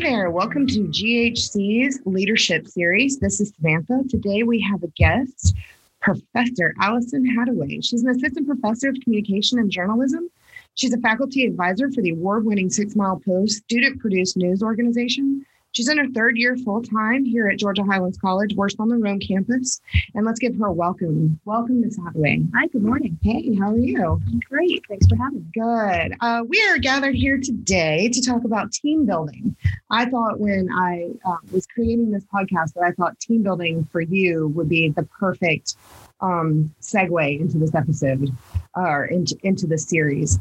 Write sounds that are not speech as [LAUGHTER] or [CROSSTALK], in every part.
There, welcome to GHC's Leadership Series. This is Samantha. Today we have a guest, Professor Allison Hadaway. She's an assistant professor of communication and journalism. She's a faculty advisor for the award winning Six Mile Post student produced news organization. She's in her third year full time here at Georgia Highlands College, works on the Rome campus. And let's give her a welcome. Welcome, Ms. Hadaway. Hi, good morning. Hey, how are you? Great. Thanks for having me. Good. Uh, we are gathered here today to talk about team building. I thought when I uh, was creating this podcast that I thought team building for you would be the perfect um, segue into this episode or into, into this series.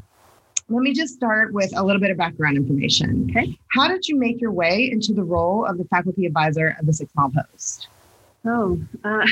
Let me just start with a little bit of background information. Okay. How did you make your way into the role of the faculty advisor of the Six Mile Post? Oh, uh,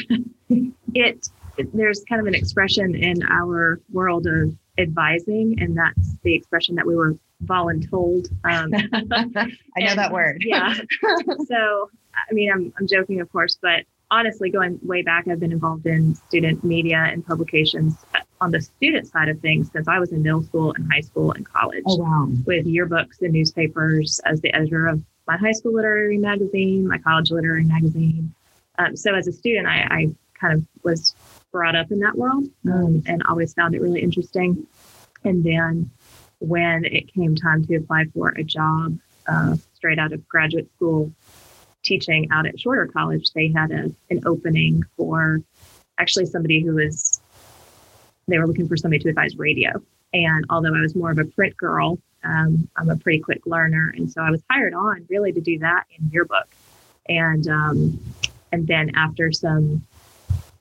[LAUGHS] it, there's kind of an expression in our world of advising, and that's the expression that we were voluntold. Um, [LAUGHS] I know and- that word. yeah. [LAUGHS] so, I mean, I'm I'm joking, of course, but honestly, going way back, I've been involved in student media and publications on the student side of things since I was in middle school and high school and college. oh wow. with yearbooks and newspapers as the editor of my high school literary magazine, my college literary magazine. Um, so as a student, I, I kind of was brought up in that world um, and always found it really interesting. And then when it came time to apply for a job uh, straight out of graduate school, teaching out at Shorter College, they had a, an opening for actually somebody who was, they were looking for somebody to advise radio. And although I was more of a print girl, um, I'm a pretty quick learner, and so I was hired on really to do that in yearbook. And um, and then after some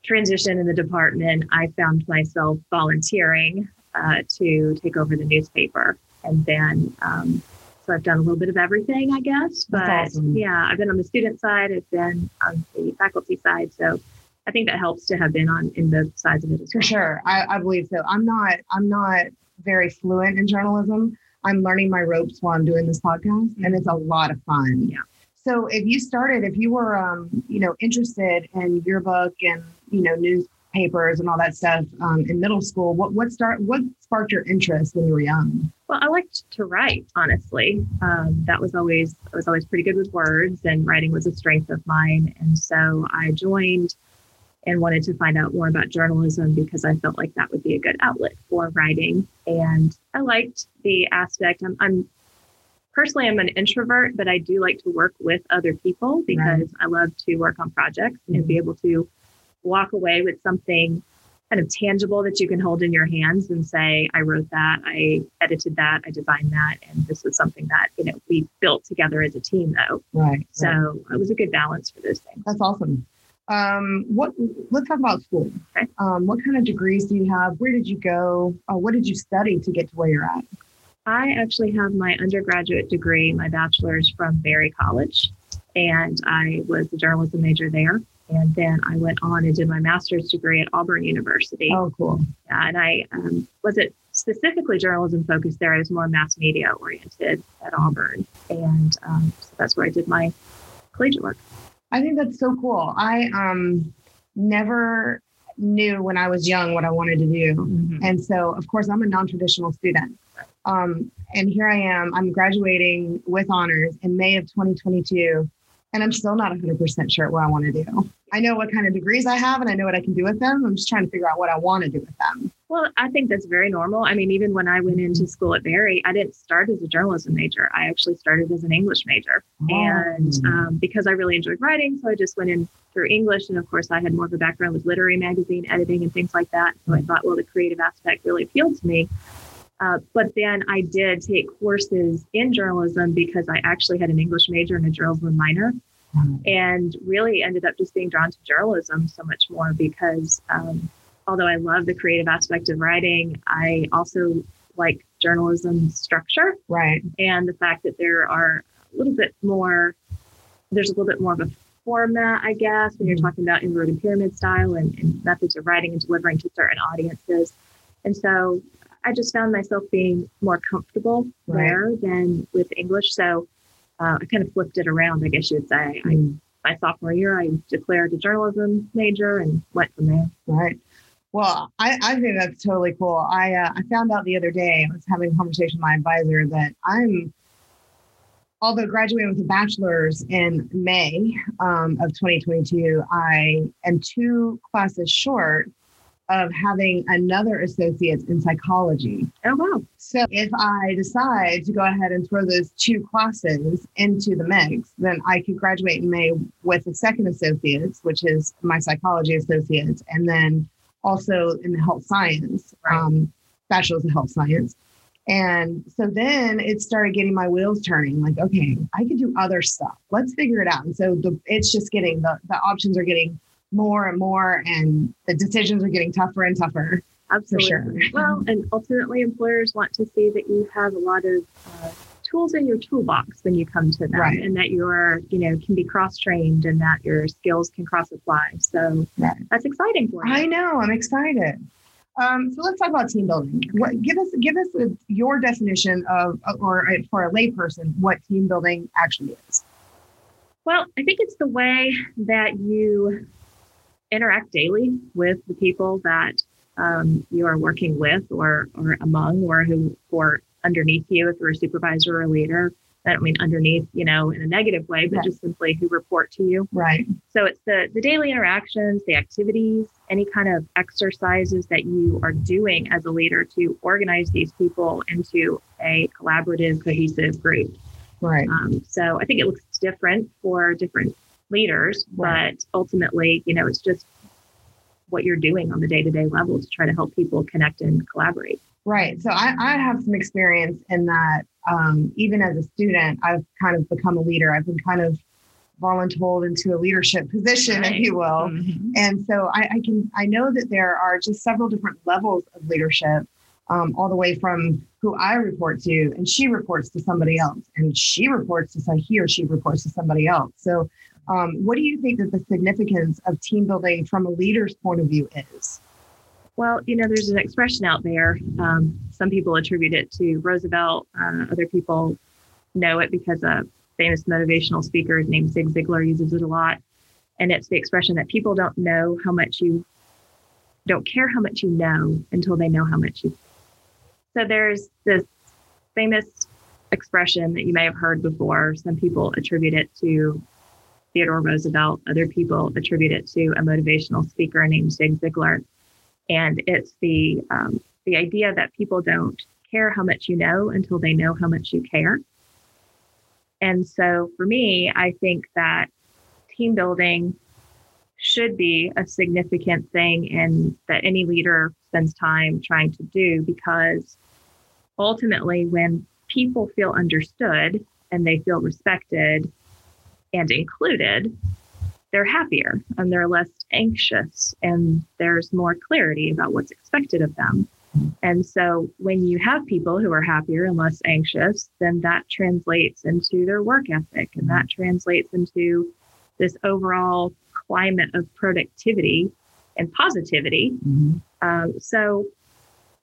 transition in the department, I found myself volunteering uh, to take over the newspaper, and then um, so I've done a little bit of everything, I guess. But awesome. yeah, I've been on the student side, I've been on the faculty side, so I think that helps to have been on in both sides of it as For sure. I, I believe so. I'm not I'm not very fluent in journalism. I'm learning my ropes while I'm doing this podcast and it's a lot of fun. Yeah. So if you started, if you were um, you know, interested in your book and, you know, newspapers and all that stuff um, in middle school, what what start what sparked your interest when you were young? Well, I liked to write, honestly. Um, that was always I was always pretty good with words, and writing was a strength of mine. And so I joined and wanted to find out more about journalism because I felt like that would be a good outlet for writing. And I liked the aspect. I'm, I'm personally I'm an introvert, but I do like to work with other people because I love to work on projects and be able to walk away with something kind of tangible that you can hold in your hands and say, I wrote that, I edited that, I designed that, and this was something that, you know, we built together as a team though. Right. So it was a good balance for those things. That's awesome. Um, what let's talk about school. Okay. Um, what kind of degrees do you have? Where did you go? Uh, what did you study to get to where you're at? I actually have my undergraduate degree, my bachelor's from Berry College, and I was a journalism major there. And then I went on and did my master's degree at Auburn University. Oh, cool. Yeah, And I um, wasn't specifically journalism focused there. I was more mass media oriented at Auburn. And um, so that's where I did my collegiate work. I think that's so cool. I um never knew when I was young what I wanted to do. And so, of course, I'm a non traditional student. Um, and here I am, I'm graduating with honors in May of 2022, and I'm still not 100% sure what I want to do. I know what kind of degrees I have and I know what I can do with them. I'm just trying to figure out what I want to do with them. Well, I think that's very normal. I mean, even when I went into school at Berry, I didn't start as a journalism major. I actually started as an English major. And Oh. um, because I really enjoyed writing, so I just went in through English. And of course, I had more of a background with literary magazine editing and things like that. So I thought, well, the creative aspect really appealed to me. Uh, but then I did take courses in journalism because I actually had an English major and a journalism minor and really ended up just being drawn to journalism so much more because um, although I love the creative aspect of writing, I also like journalism structure Right. and the fact that there are a little bit more, there's a little bit more of a format, I guess, when you're Mhm. talking about inverted pyramid style and, and methods of writing and delivering to certain audiences. And so I just found myself being more comfortable Right. there than with English. So uh, I kind of flipped it around, I guess you would say. I, Mm, my sophomore year, I declared a journalism major and went from there. Right. Well, I, I think that's totally cool. I uh, I found out the other day, I was having a conversation with my advisor that I'm although graduating with a bachelor's in May um, of 2022, I am two classes short of having another associate's in psychology. Oh, wow. So if I decide to go ahead and throw those two classes into the mix, then I could graduate in May with a second associate's, which is my psychology associate, and then also in the health science, Right. um, bachelor's of health science. And so then it started getting my wheels turning like, okay, I could do other stuff. Let's figure it out. And so the, it's just getting the, the options are getting more and more, and the decisions are getting tougher and tougher. Absolutely. sure. Well, and ultimately, employers want to see that you have a lot of uh, tools in your toolbox when you come to them, Right. and that you're, you know, can be cross trained and that your skills can cross apply. So Right. that's exciting for you. I know. I'm excited. Um, so let's talk about team building. What give us give us a, your definition of, or uh, for a layperson, what team building actually is. Well, I think it's the way that you interact daily with the people that um, you are working with or, or among or who or underneath you if you're a supervisor or a leader. I don't mean underneath, you know, in a negative way, but Right. just simply who report to you. Right. So it's the the daily interactions, the activities, any kind of exercises that you are doing as a leader to organize these people into a collaborative, cohesive group. Right. Um, so I think it looks different for different leaders, but ultimately, you know, it's just what you're doing on the day to day level to try to help people connect and collaborate. Right. So I, I have some experience in that. Um, even as a student, I've kind of become a leader. I've been kind of voluntold into a leadership position, if you will. Mhm. And so I, I can I know that there are just several different levels of leadership, um, all the way from who I report to, and she reports to somebody else, and she reports to some he or she reports to somebody else. So, um, what do you think that the significance of team building from a leader's point of view is? Well, you know, there's an expression out there. Um, some people attribute it to Roosevelt. Uh, other people know it because a famous motivational speaker named Zig Ziglar uses it a lot. And it's the expression that people don't know how much you don't care how much you know until they know how much you. So there's this famous expression that you may have heard before. Some people attribute it to Theodore Roosevelt. Other people attribute it to a motivational speaker named Zig Ziglar and it's the um, the idea that people don't care how much you know until they know how much you care. And so for me, I think that team building should be a significant thing and that any leader spends time trying to do because ultimately when people feel understood and they feel respected and included they're happier and they're less anxious and there's more clarity about what's expected of them. And so when you have people who are happier and less anxious, then that translates into their work ethic and that translates into this overall climate of productivity and positivity. Um, so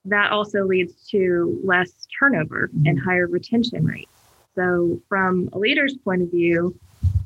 that also leads to less turnover and higher retention rates. So, from a leader's point of view,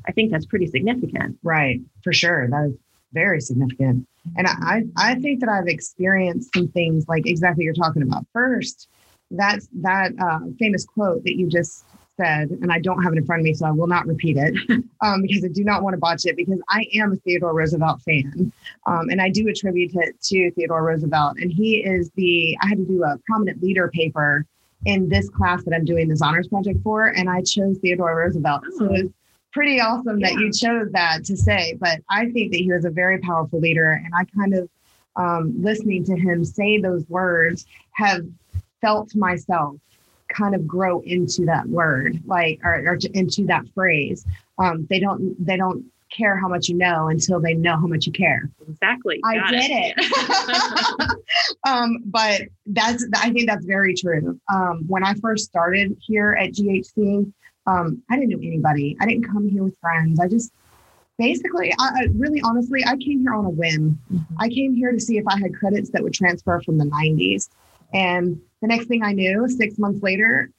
I think that's pretty significant. Right, for sure. That is very significant. And I, I think that I've experienced some things like exactly what you're talking about. First, that's that uh, famous quote that you just said, and I don't have it in front of me, so I will not repeat it [LAUGHS] um, because I do not want to botch it because I am a Theodore Roosevelt fan. Um, and I do attribute it to Theodore Roosevelt. And he is the, I had to do a prominent leader paper in this class that I'm doing this honors project for, and I chose Theodore Roosevelt. So it's pretty awesome that you chose that to say. But I think that he was a very powerful leader, and I kind of um, listening to him say those words have felt myself kind of grow into that word, like or, or into that phrase. Um, they don't they don't care how much you know until they know how much you care. Exactly. I Got get it. [LAUGHS] um, but that's I think that's very true. Um, when I first started here at GHC, um, I didn't know anybody. I didn't come here with friends. I just basically, I, I really honestly, I came here on a whim. I came here to see if I had credits that would transfer from the 90s. And the next thing I knew, six months later,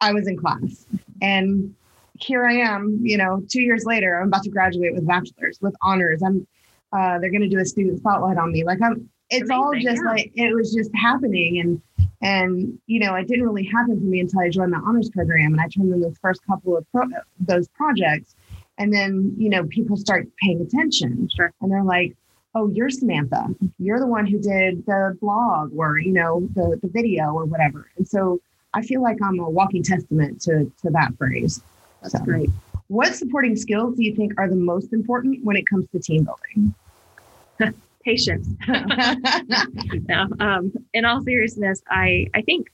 I was in class. And here I am, you know, two years later, I'm about to graduate with bachelor's, with honors. I'm uh, they're going to do a student spotlight on me. Like I'm, it's all just yeah. like it was just happening, and And, you know, it didn't really happen for me until I joined the honors program and I turned in those first couple of pro- those projects. And then, you know, people start paying attention. Sure. And they're like, oh, you're Samantha. You're the one who did the blog or, you know, the, the video or whatever. And so I feel like I'm a walking testament to, to that phrase. That's So, great. What supporting skills do you think are the most important when it comes to team building? [LAUGHS] Patience. [LAUGHS] [LAUGHS] no, um, in all seriousness, I, I think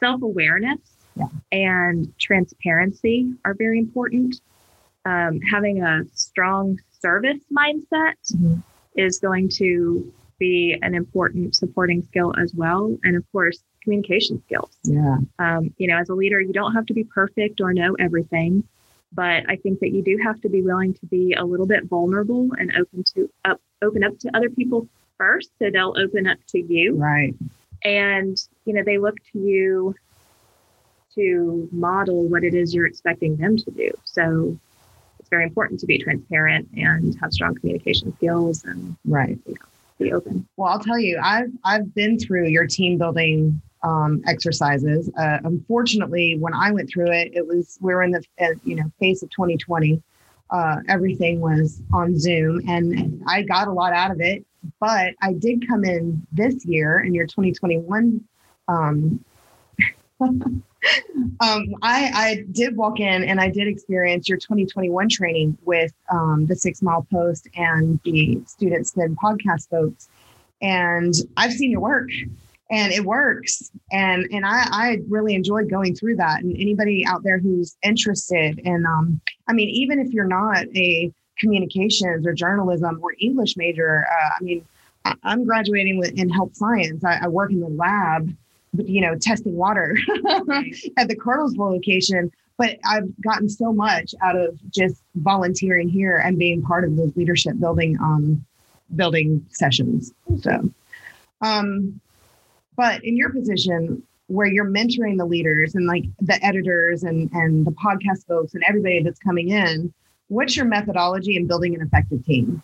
self awareness Yeah. and transparency are very important. Um, having a strong service mindset Mhm. is going to be an important supporting skill as well. And of course, communication skills. yeah. Um, you know, as a leader, you don't have to be perfect or know everything, but I think that you do have to be willing to be a little bit vulnerable and open to up, open up to other people first, so they'll open up to you, Right. and you know, they look to you to model what it is you're expecting them to do. So it's very important to be transparent and have strong communication skills and Right. be open. Well, I'll tell you, I've I've been through your team building um, exercises. Uh, unfortunately, when I went through it, it was we were in the uh, you know phase of 2020. Uh, everything was on Zoom, and I got a lot out of it. But I did come in this year in your 2021. Um, [LAUGHS] um, I, I did walk in and I did experience your 2021 training with um, the Six Mile Post and the Student Spin podcast folks. And I've seen your work and it works. And and I, I really enjoyed going through that. And anybody out there who's interested in, um, I mean, even if you're not a communications or journalism or English major, uh, I mean, I- I'm graduating with in health science. I, I work in the lab, you know, testing water [LAUGHS] at the Cartersville location. But I've gotten so much out of just volunteering here and being part of those leadership building um, building sessions. So, um, but in your position where you're mentoring the leaders and like the editors and and the podcast folks and everybody that's coming in, what's your methodology in building an effective team?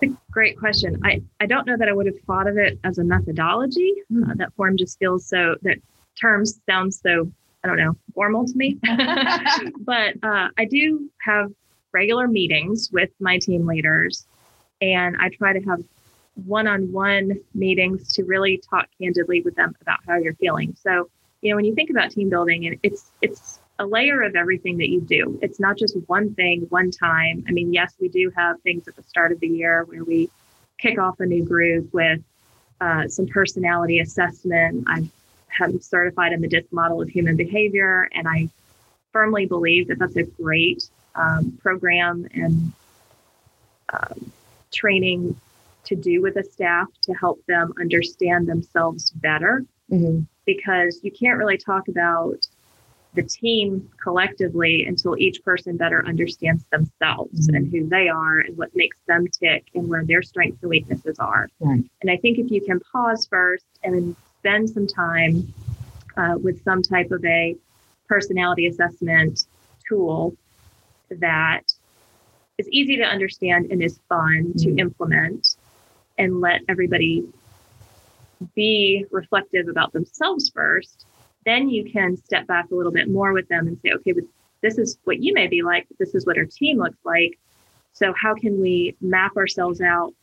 It's a great question. I, I don't know that I would have thought of it as a methodology. Hmm. Uh, that form just feels so, that terms sounds so, I don't know, formal to me. [LAUGHS] but uh, I do have regular meetings with my team leaders, and I try to have one on one meetings to really talk candidly with them about how you're feeling. So, you know, when you think about team building, it's, it's, a layer of everything that you do. It's not just one thing, one time. I mean, yes, we do have things at the start of the year where we kick off a new group with uh, some personality assessment. I've I'm certified in the DISC model of human behavior, and I firmly believe that that's a great um, program and um, training to do with a staff to help them understand themselves better Mhm. because you can't really talk about the team collectively until each person better understands themselves Mhm. and who they are and what makes them tick and where their strengths and weaknesses are. Right. And I think if you can pause first and spend some time uh, with some type of a personality assessment tool that is easy to understand and is fun to Mhm. implement and let everybody be reflective about themselves first, then you can step back a little bit more with them and say, okay, but this is what you may be like, this is what our team looks like. So how can we map ourselves out,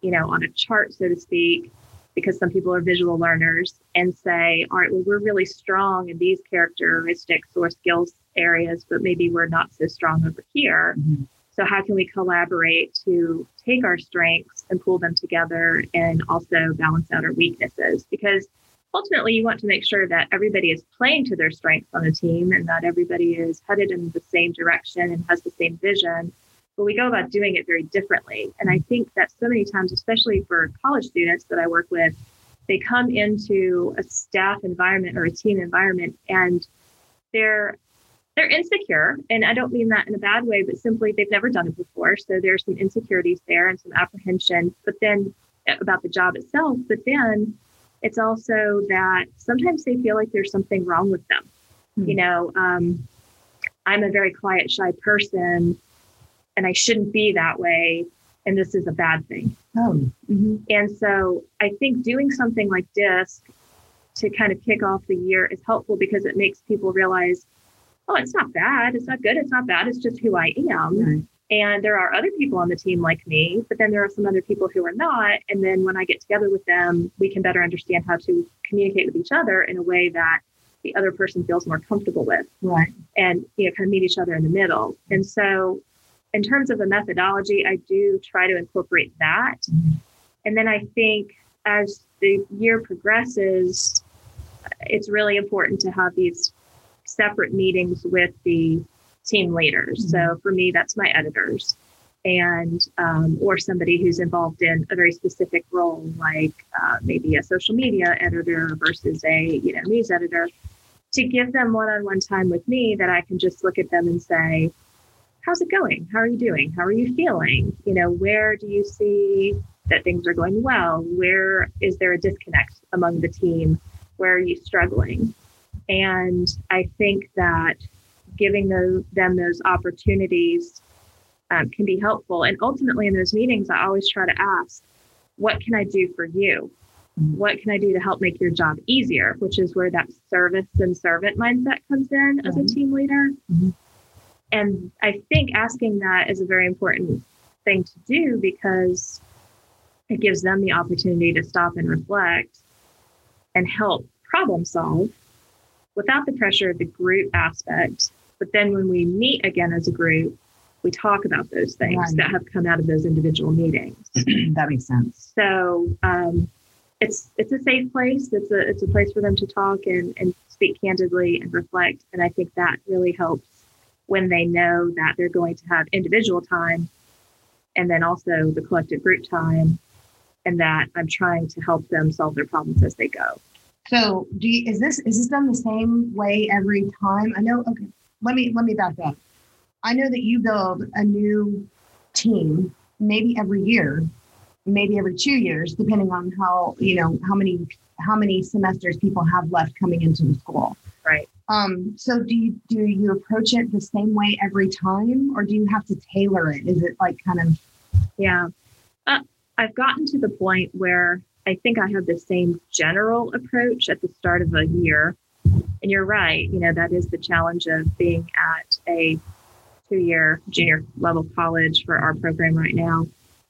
you know, on a chart, so to speak, because some people are visual learners and say, all right, well, we're really strong in these characteristics or skills areas, but maybe we're not so strong over here. Mhm. So, how can we collaborate to take our strengths and pull them together and also balance out our weaknesses? Because ultimately, you want to make sure that everybody is playing to their strengths on the team and that everybody is headed in the same direction and has the same vision. But we go about doing it very differently. And I think that so many times, especially for college students that I work with, they come into a staff environment or a team environment and they're they're insecure and i don't mean that in a bad way but simply they've never done it before. So there's some insecurities there and some apprehension but then about the job itself. But then it's also that sometimes they feel like there's something wrong with them. Hmm. you know um, i'm a very quiet shy person and i shouldn't be that way and this is a bad thing. Oh, mm-hmm. And so I think doing something like DISC to kind of kick off the year is helpful because it makes people realize, oh, it's not bad. It's not good. It's not bad. It's just who I am. Right. And there are other people on the team like me, but then there are some other people who are not. And then when I get together with them, we can better understand how to communicate with each other in a way that the other person feels more comfortable with. Right. And you know, kind of meet each other in the middle. And so in terms of the methodology, I do try to incorporate that. Mm-hmm. And then I think as the year progresses, it's really important to have these separate meetings with the team leaders. Mm-hmm. So for me, that's my editors and um, or somebody who's involved in a very specific role, like uh, maybe a social media editor versus a you know news editor, to give them one-on-one time with me that I can just look at them and say, "How's it going? How are you doing? How are you feeling? You know, where do you see that things are going well? Where is there a disconnect among the team? Where are you struggling?" And I think that giving those, them those opportunities um, can be helpful. And ultimately, in those meetings, I always try to ask, what can I do for you? Mm-hmm. What can I do to help make your job easier? Which is where that service and servant mindset comes in as a team leader. Mm-hmm. And I think asking that is a very important thing to do because it gives them the opportunity to stop and reflect and help problem solve without the pressure of the group aspect. But then when we meet again as a group, we talk about those things right. that have come out of those individual meetings. [CLEARS THROAT] that makes sense. So um, it's it's a safe place. It's a it's a place for them to talk and, and speak candidly and reflect. And I think that really helps when they know that they're going to have individual time and then also the collective group time and that I'm trying to help them solve their problems as they go. So do you, is this is this done the same way every time? I know okay. Let me let me back up. I know that you build a new team maybe every year, maybe every two years, depending on how you know how many how many semesters people have left coming into the school. Right. Um, so do you do you approach it the same way every time, or do you have to tailor it? Is it like kind of? Yeah, uh, I've gotten to the point where I think I have the same general approach at the start of a year. And you're right, you know that is the challenge of being at a two year junior level college for our program right now.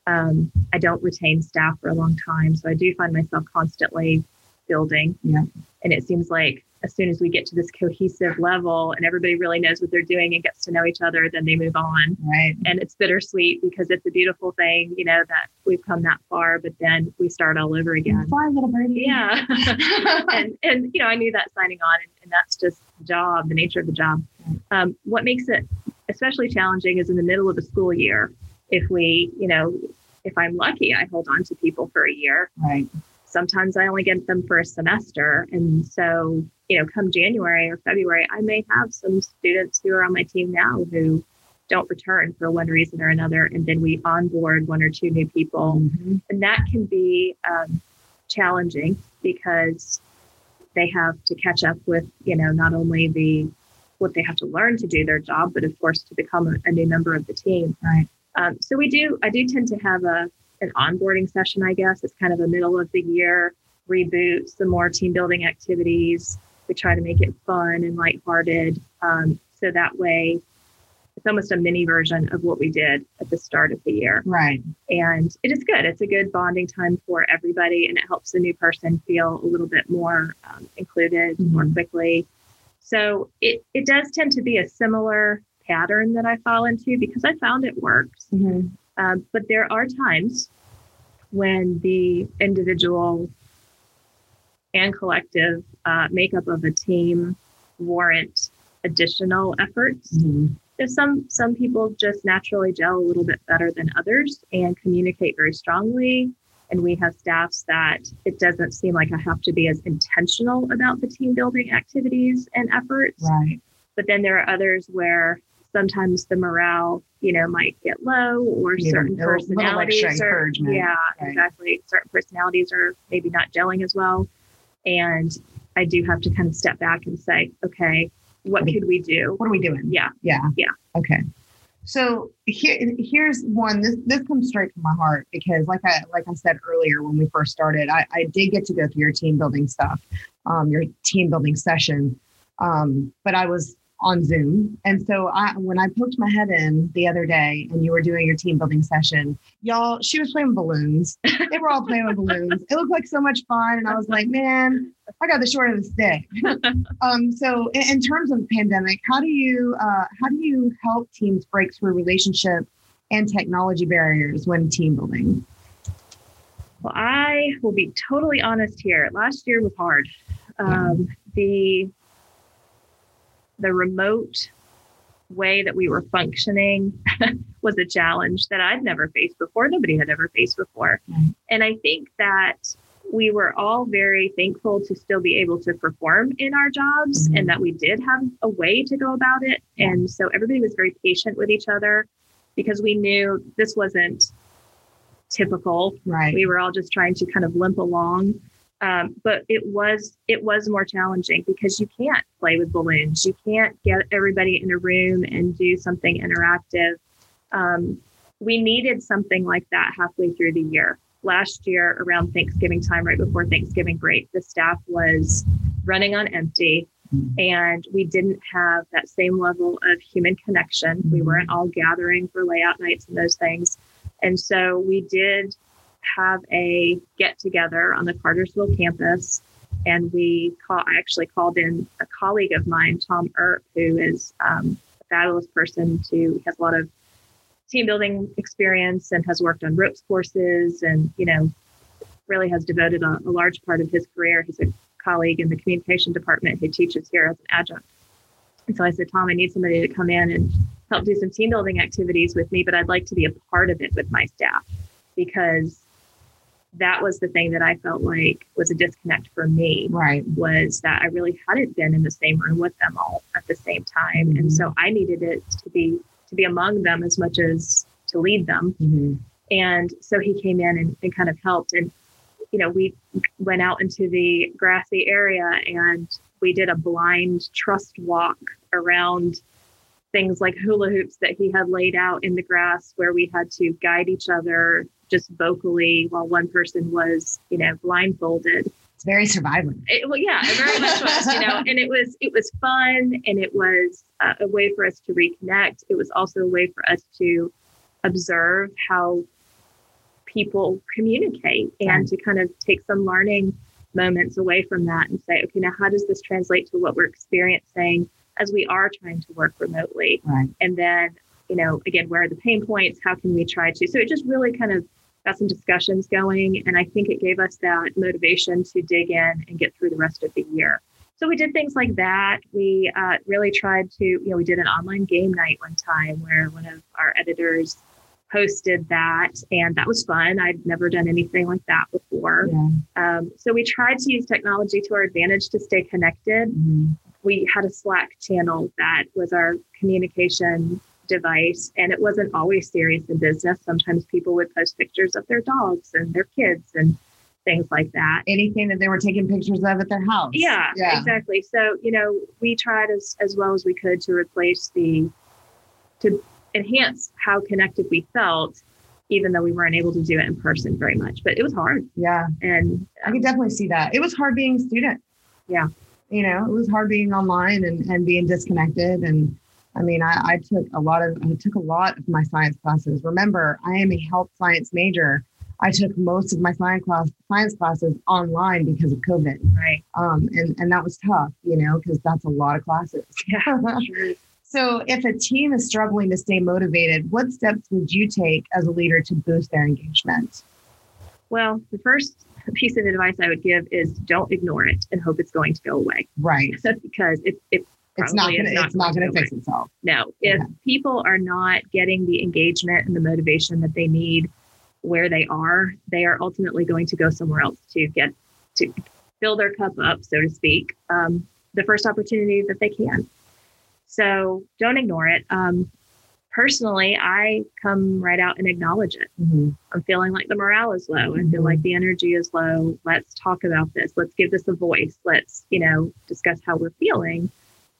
Um, I don't retain staff for a long time. So I do find myself constantly building. Yeah. And it seems like as soon as we get to this cohesive level and everybody really knows what they're doing and gets to know each other, then they move on. Right. And it's bittersweet because it's a beautiful thing, you know, that we've come that far, but then we start all over again. Fly, little birdie. Yeah. [LAUGHS] and and you know, I knew that signing on, and, and that's just the job, the nature of the job. Um, what makes it especially challenging is in the middle of a school year. If we, you know, if I'm lucky, I hold on to people for a year. Right. Sometimes I only get them for a semester. And so, you know, come January or February, I may have some students who are on my team now who don't return for one reason or another. And then we onboard one or two new people. Mm-hmm. And that can be um, challenging because they have to catch up with, you know, not only the what they have to learn to do their job, but of course to become a, a new member of the team. Right. Um, so we do. I do tend to have a an onboarding session. I guess it's kind of a middle of the year reboot, some more team building activities. We try to make it fun and lighthearted, um, so that way it's almost a mini version of what we did at the start of the year. Right. And it is good. It's a good bonding time for everybody, and it helps the new person feel a little bit more um, included mm-hmm. more quickly. So it, it does tend to be a similar pattern that I fall into because I found it works. Mm-hmm. Um, but there are times when the individual and collective uh, makeup of a team warrant additional efforts. Mm-hmm. some some people just naturally gel a little bit better than others and communicate very strongly and we have staffs that it doesn't seem like I have to be as intentional about the team building activities and efforts. Right. But then there are others where sometimes the morale, you know, might get low or you certain personalities are, yeah, right. exactly. Certain personalities are maybe not gelling as well. And I do have to kind of step back and say, okay, what, could we do? What are we doing? Yeah. Yeah. Yeah. Okay. So here, here's one. This this comes straight from my heart because, like I like I said earlier when we first started, I, I did get to go through your team building stuff, um, your team building session, um, but I was on Zoom. And so I, when I poked my head in the other day and you were doing your team building session, y'all, she was playing with balloons. [LAUGHS] they were all playing with balloons. It looked like so much fun. And I was like, man, I got the short of the stick. [LAUGHS] um, so in, in, terms of the pandemic, how do you, uh, how do you help teams break through relationship and technology barriers when team building? Well, I will be totally honest here. Last year was hard. Um, the the remote way that we were functioning [LAUGHS] was a challenge that I'd never faced before. Nobody had ever faced before. Mm-hmm. And I think that we were all very thankful to still be able to perform in our jobs mm-hmm. and that we did have a way to go about it. And so everybody was very patient with each other because we knew this wasn't typical. Right. We were all just trying to kind of limp along. Um, but it was it was more challenging because you can't play with balloons. You can't get everybody in a room and do something interactive. Um, we needed something like that halfway through the year. Last year, around Thanksgiving time, right before Thanksgiving break, the staff was running on empty and we didn't have that same level of human connection. We weren't all gathering for layout nights and those things. And so we did have a get together on the Cartersville campus. And we call, I actually called in a colleague of mine, Tom Earp, who is um, a fabulous person to, has a lot of team building experience and has worked on ropes courses and, you know, really has devoted a, a large part of his career. He's a colleague in the communication department who teaches here as an adjunct. And so I said, Tom, I need somebody to come in and help do some team building activities with me, but I'd like to be a part of it with my staff because that was the thing that I felt like was a disconnect for me. Right. Was that I really hadn't been in the same room with them all at the same time. Mm-hmm. And so I needed it to be to be among them as much as to lead them. Mm-hmm. And so he came in and, and kind of helped. And, you know, we went out into the grassy area and we did a blind trust walk around things like hula hoops that he had laid out in the grass where we had to guide each other just vocally while one person was, you know, blindfolded. It's very survival. It, well, yeah, it very much was, you know, and it was it was fun and it was uh, a way for us to reconnect. It was also a way for us to observe how people communicate and to kind of take some learning moments away from that and say, okay, now how does this translate to what we're experiencing as we are trying to work remotely? Right. And then, you know, again, where are the pain points? How can we try to? So it just really kind of got some discussions going. And I think it gave us that motivation to dig in and get through the rest of the year. So we did things like that. We uh, really tried to, you know, we did an online game night one time where one of our editors hosted that, and that was fun. I'd never done anything like that before. Yeah. Um, so we tried to use technology to our advantage to stay connected. Mm-hmm. We had a Slack channel that was our communication device and it wasn't always serious in business. Sometimes people would post pictures of their dogs and their kids and things like that. Anything that they were taking pictures of at their house. Yeah, yeah. exactly. So you know we tried as, as well as we could to replace the to enhance how connected we felt even though we weren't able to do it in person very much but it was hard. Yeah. And um, i can definitely see that. It was hard being a student. Yeah. You know it was hard being online and, and being disconnected and I mean, I, I took a lot of I took a lot of my science classes. Remember, I am a health science major. I took most of my science class science classes online because of COVID. Right. Um, and and that was tough, you know, because that's a lot of classes. Yeah. sure. [LAUGHS] So, if a team is struggling to stay motivated, what steps would you take as a leader to boost their engagement? Well, the first piece of advice I would give is don't ignore it and hope it's going to go away. Right. [LAUGHS] because it, it it's not gonna, it's not going to fix itself. No, if people are not getting the engagement and the motivation that they need where they are, they are ultimately going to go somewhere else to get to fill their cup up, so to speak, um, the first opportunity that they can. So don't ignore it. Um, personally, I come right out and acknowledge it. Mm-hmm. I'm feeling like the morale is low. Mm-hmm. I feel like the energy is low. Let's talk about this. Let's give this a voice. Let's, you know, discuss how we're feeling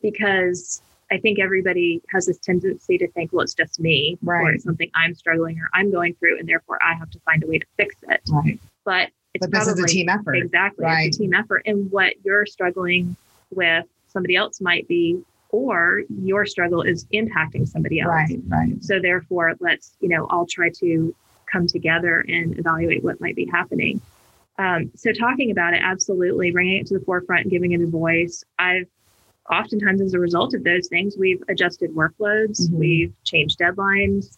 because I think everybody has this tendency to think, well, it's just me, or it's something I'm struggling or I'm going through, and therefore I have to find a way to fix it. Right. But it's But this is a team effort. exactly Right. it's a team effort, and what you're struggling with, somebody else might be, or your struggle is impacting somebody else. Right. Right. So therefore, let's you know all try to come together and evaluate what might be happening. Um, so talking about it, absolutely bringing it to the forefront and giving it a voice. I've oftentimes, as a result of those things, we've adjusted workloads, Mhm. we've changed deadlines,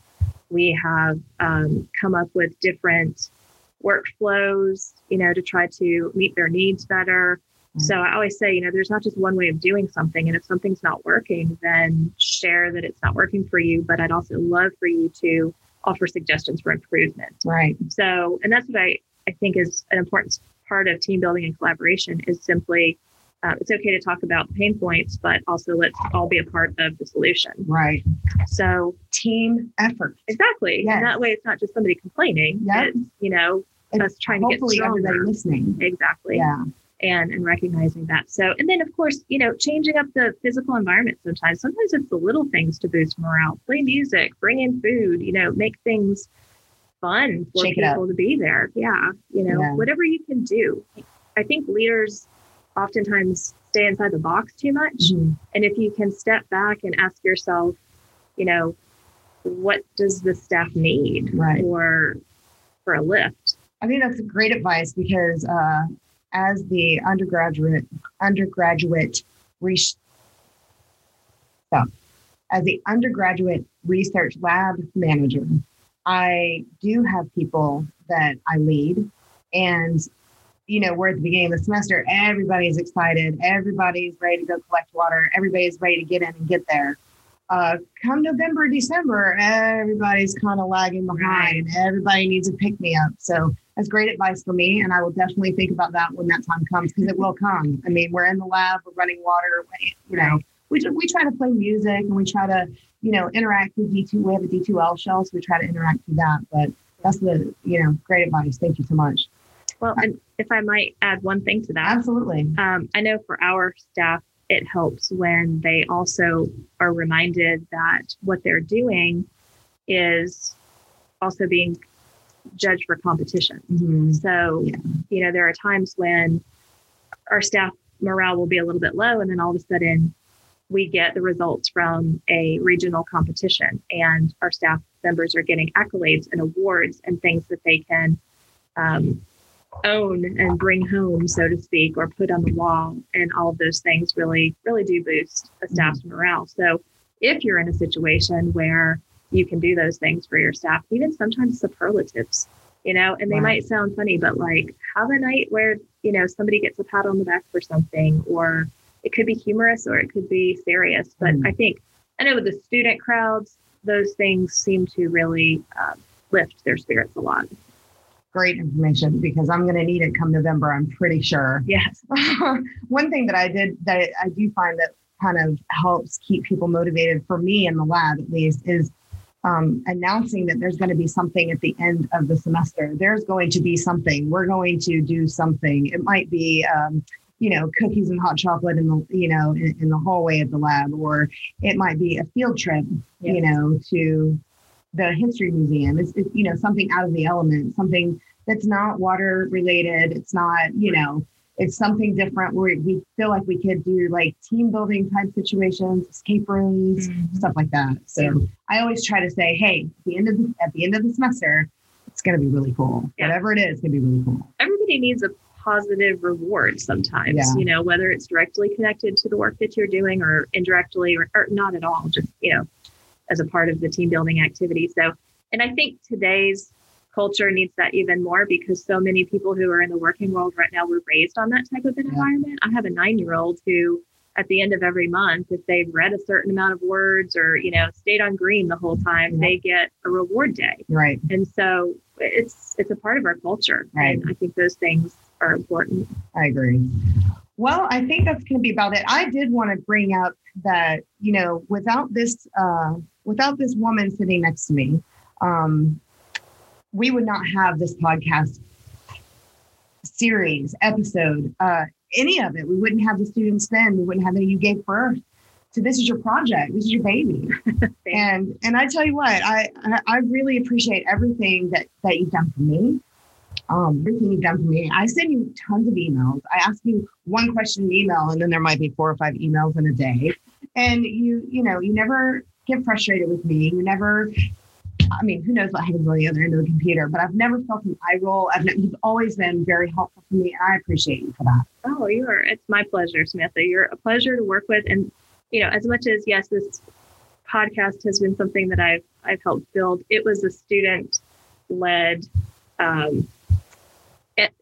we have um, come up with different workflows, you know, to try to meet their needs better. Mhm. So I always say, you know, there's not just one way of doing something. And if something's not working, then share that it's not working for you. But I'd also love for you to offer suggestions for improvement. Right. So, and that's what I, I think is an important part of team building and collaboration is simply uh, it's okay to talk about pain points, but also let's all be a part of the solution. Right. So, Team effort. exactly. Yes. And that way it's not just somebody complaining. It's, you know, It's us trying to get Hopefully, everybody listening. Exactly. Yeah. and and recognizing that so and then of course you know changing up the physical environment sometimes sometimes it's the little things to boost morale play music bring in food you know make things fun for Shake people to be there yeah you know Yeah. whatever you can do i think leaders oftentimes stay inside the box too much Mhm. and if you can step back and ask yourself you know what does the staff need Right. or for a lift I think that's great advice because uh, as the undergraduate undergraduate research so, as the undergraduate research lab manager, I do have people that I lead, and you know we're at the beginning of the semester. Everybody's excited. Everybody's ready to go collect water. Everybody's ready to get in and get there. Uh, come November, December, everybody's kind of lagging behind. Everybody needs a pick me up. So that's great advice for me. And I will definitely think about that when that time comes because it will come. I mean, we're in the lab, we're running water, you know, we, we try to play music and we try to, you know, interact with D2. We have a D2L shell, so we try to interact with that. But that's the, you know, great advice. Thank you so much. Well and if i might add one thing to that Absolutely. Um, I know for our staff, it helps when they also are reminded that what they're doing is also being judged for competition. Mhm. So, Yeah. you know, there are times when our staff morale will be a little bit low, and then all of a sudden we get the results from a regional competition, and our staff members are getting accolades and awards and things that they can um, own and bring home, so to speak, or put on the wall. And all of those things really, really do boost a staff's morale. So if you're in a situation where you can do those things for your staff, even sometimes superlatives, you know, and they might sound funny, but like have a night where, you know, somebody gets a pat on the back for something, or it could be humorous or it could be serious. But Mm. I think, I know with the student crowds, those things seem to really um, lift their spirits a lot. Great information because I'm going to need it come November, I'm pretty sure. Yes. [LAUGHS] one thing that I did that I do find that kind of helps keep people motivated for me in the lab at least is um, announcing that there's going to be something at the end of the semester. There's going to be something. We're going to do something. It might be, um, you know, cookies and hot chocolate in the, you know, in, in the hallway of the lab, or it might be a field trip, you know, to the history museum. It's, it's, you know, something out of the element, something that's not water related. It's not, you know, it's something different where we feel like we could do like team building type situations, escape rooms, Mhm. stuff like that. So I always try to say, hey, at the end of the, at the end of the semester, it's going to be really cool. Yeah. Whatever it is, it's going to be really cool. everybody needs a positive reward sometimes, Yeah. you know, whether it's directly connected to the work that you're doing or indirectly or, or not at all, just, you know, as a part of the team building activity. So, and I think today's culture needs that even more because so many people who are in the working world right now were raised on that type of an Yeah. environment. I have a nine year old who, at the end of every month, if they've read a certain amount of words or, you know, stayed on green the whole time, Yeah. they get a reward day Right. and so it's it's a part of our culture Right. and i think those things are important I agree. Well, I think that's going to be about it. I did want to bring up that you know, without this, uh, without this woman sitting next to me, um, we would not have this podcast series episode, uh, any of it. We wouldn't have the students then. We wouldn't have any. You gave birth to this is your project, this is your baby. [LAUGHS] and and I tell you what, I I really appreciate everything that that you've done for me. Um, everything you've done for me. I send you tons of emails. I ask you one question in email, and then there might be four or five emails in a day. And you, you know, you never get frustrated with me. You never I mean, who knows what happens on the other end of the computer, but I've never felt an eye roll. I've you've always been very helpful for me, and I appreciate you for that. Oh, you are. It's my pleasure, Samantha. You're a pleasure to work with, and you know, as much as yes, this podcast has been something that I've I've helped build. It was a student led um,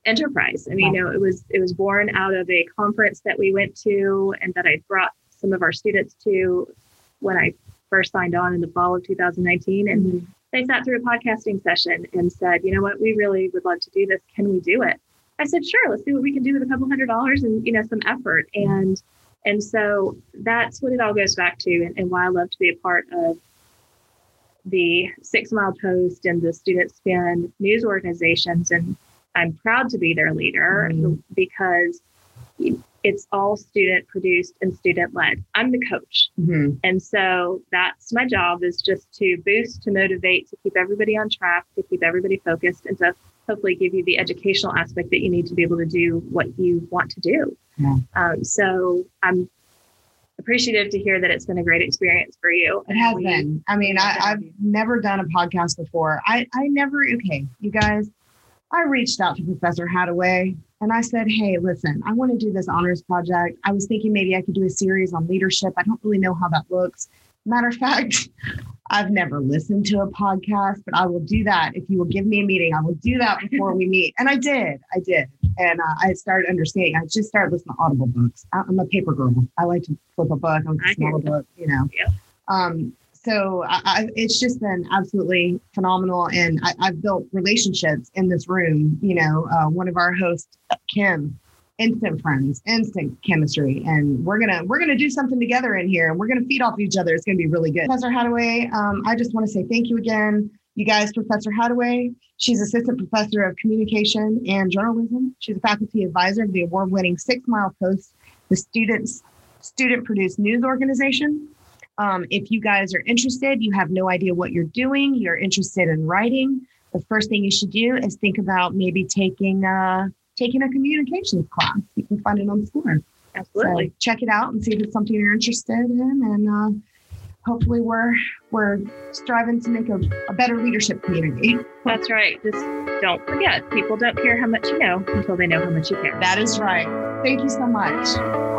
enterprise. I mean, you know, it was it was born out of a conference that we went to, and that I brought some of our students to when I first signed on in the fall of 2019, and mm-hmm. they sat through a podcasting session and said, "You know what? We really would love to do this. Can we do it?" I said, "Sure. Let's see what we can do with a couple hundred dollars and you know some effort." And and so that's what it all goes back to, and, and why I love to be a part of the Six Mile Post and the Student Spin news organizations. And I'm proud to be their leader mm-hmm. because it's all student produced and student led. I'm the coach. Mm-hmm. And so that's my job is just to boost, to motivate, to keep everybody on track, to keep everybody focused, and to hopefully give you the educational aspect that you need to be able to do what you want to do. Yeah. Um, so I'm appreciative to hear that it's been a great experience for you. It has we, been. I mean, I, have never done a podcast before. I, I never, okay, you guys, I reached out to Professor Hadaway and I said, Hey, listen, I want to do this honors project. I was thinking maybe I could do a series on leadership. I don't really know how that looks. Matter of fact, [LAUGHS] I've never listened to a podcast, but I will do that. If you will give me a meeting, I will do that before we meet. And I did. I did. And uh, I started understanding. I just started listening to Audible books. I'm a paper girl. I like to flip a book. I like to smell a book, you know. Yeah. Um, so I, I, it's just been absolutely phenomenal. And I, have built relationships in this room you know uh, one of our hosts kim instant friends instant chemistry. And we're gonna we're gonna do something together in here and we're gonna feed off each other. It's gonna be really good. Professor hadaway um, i just want to say thank you again. You guys professor hadaway she's assistant professor of communication and journalism. She's a faculty advisor of the award-winning six mile post the students student produced news organization um, if you guys are interested, you have no idea what you're doing, you're interested in writing, the first thing you should do is think about maybe taking uh, taking a communications class. You can find it on Score. Absolutely. So check it out and see if it's something you're interested in, and uh, hopefully we're we're striving to make a, a better leadership community. That's right. Just don't forget, people don't care how much you know until they know how much you care. That is right. Thank you so much.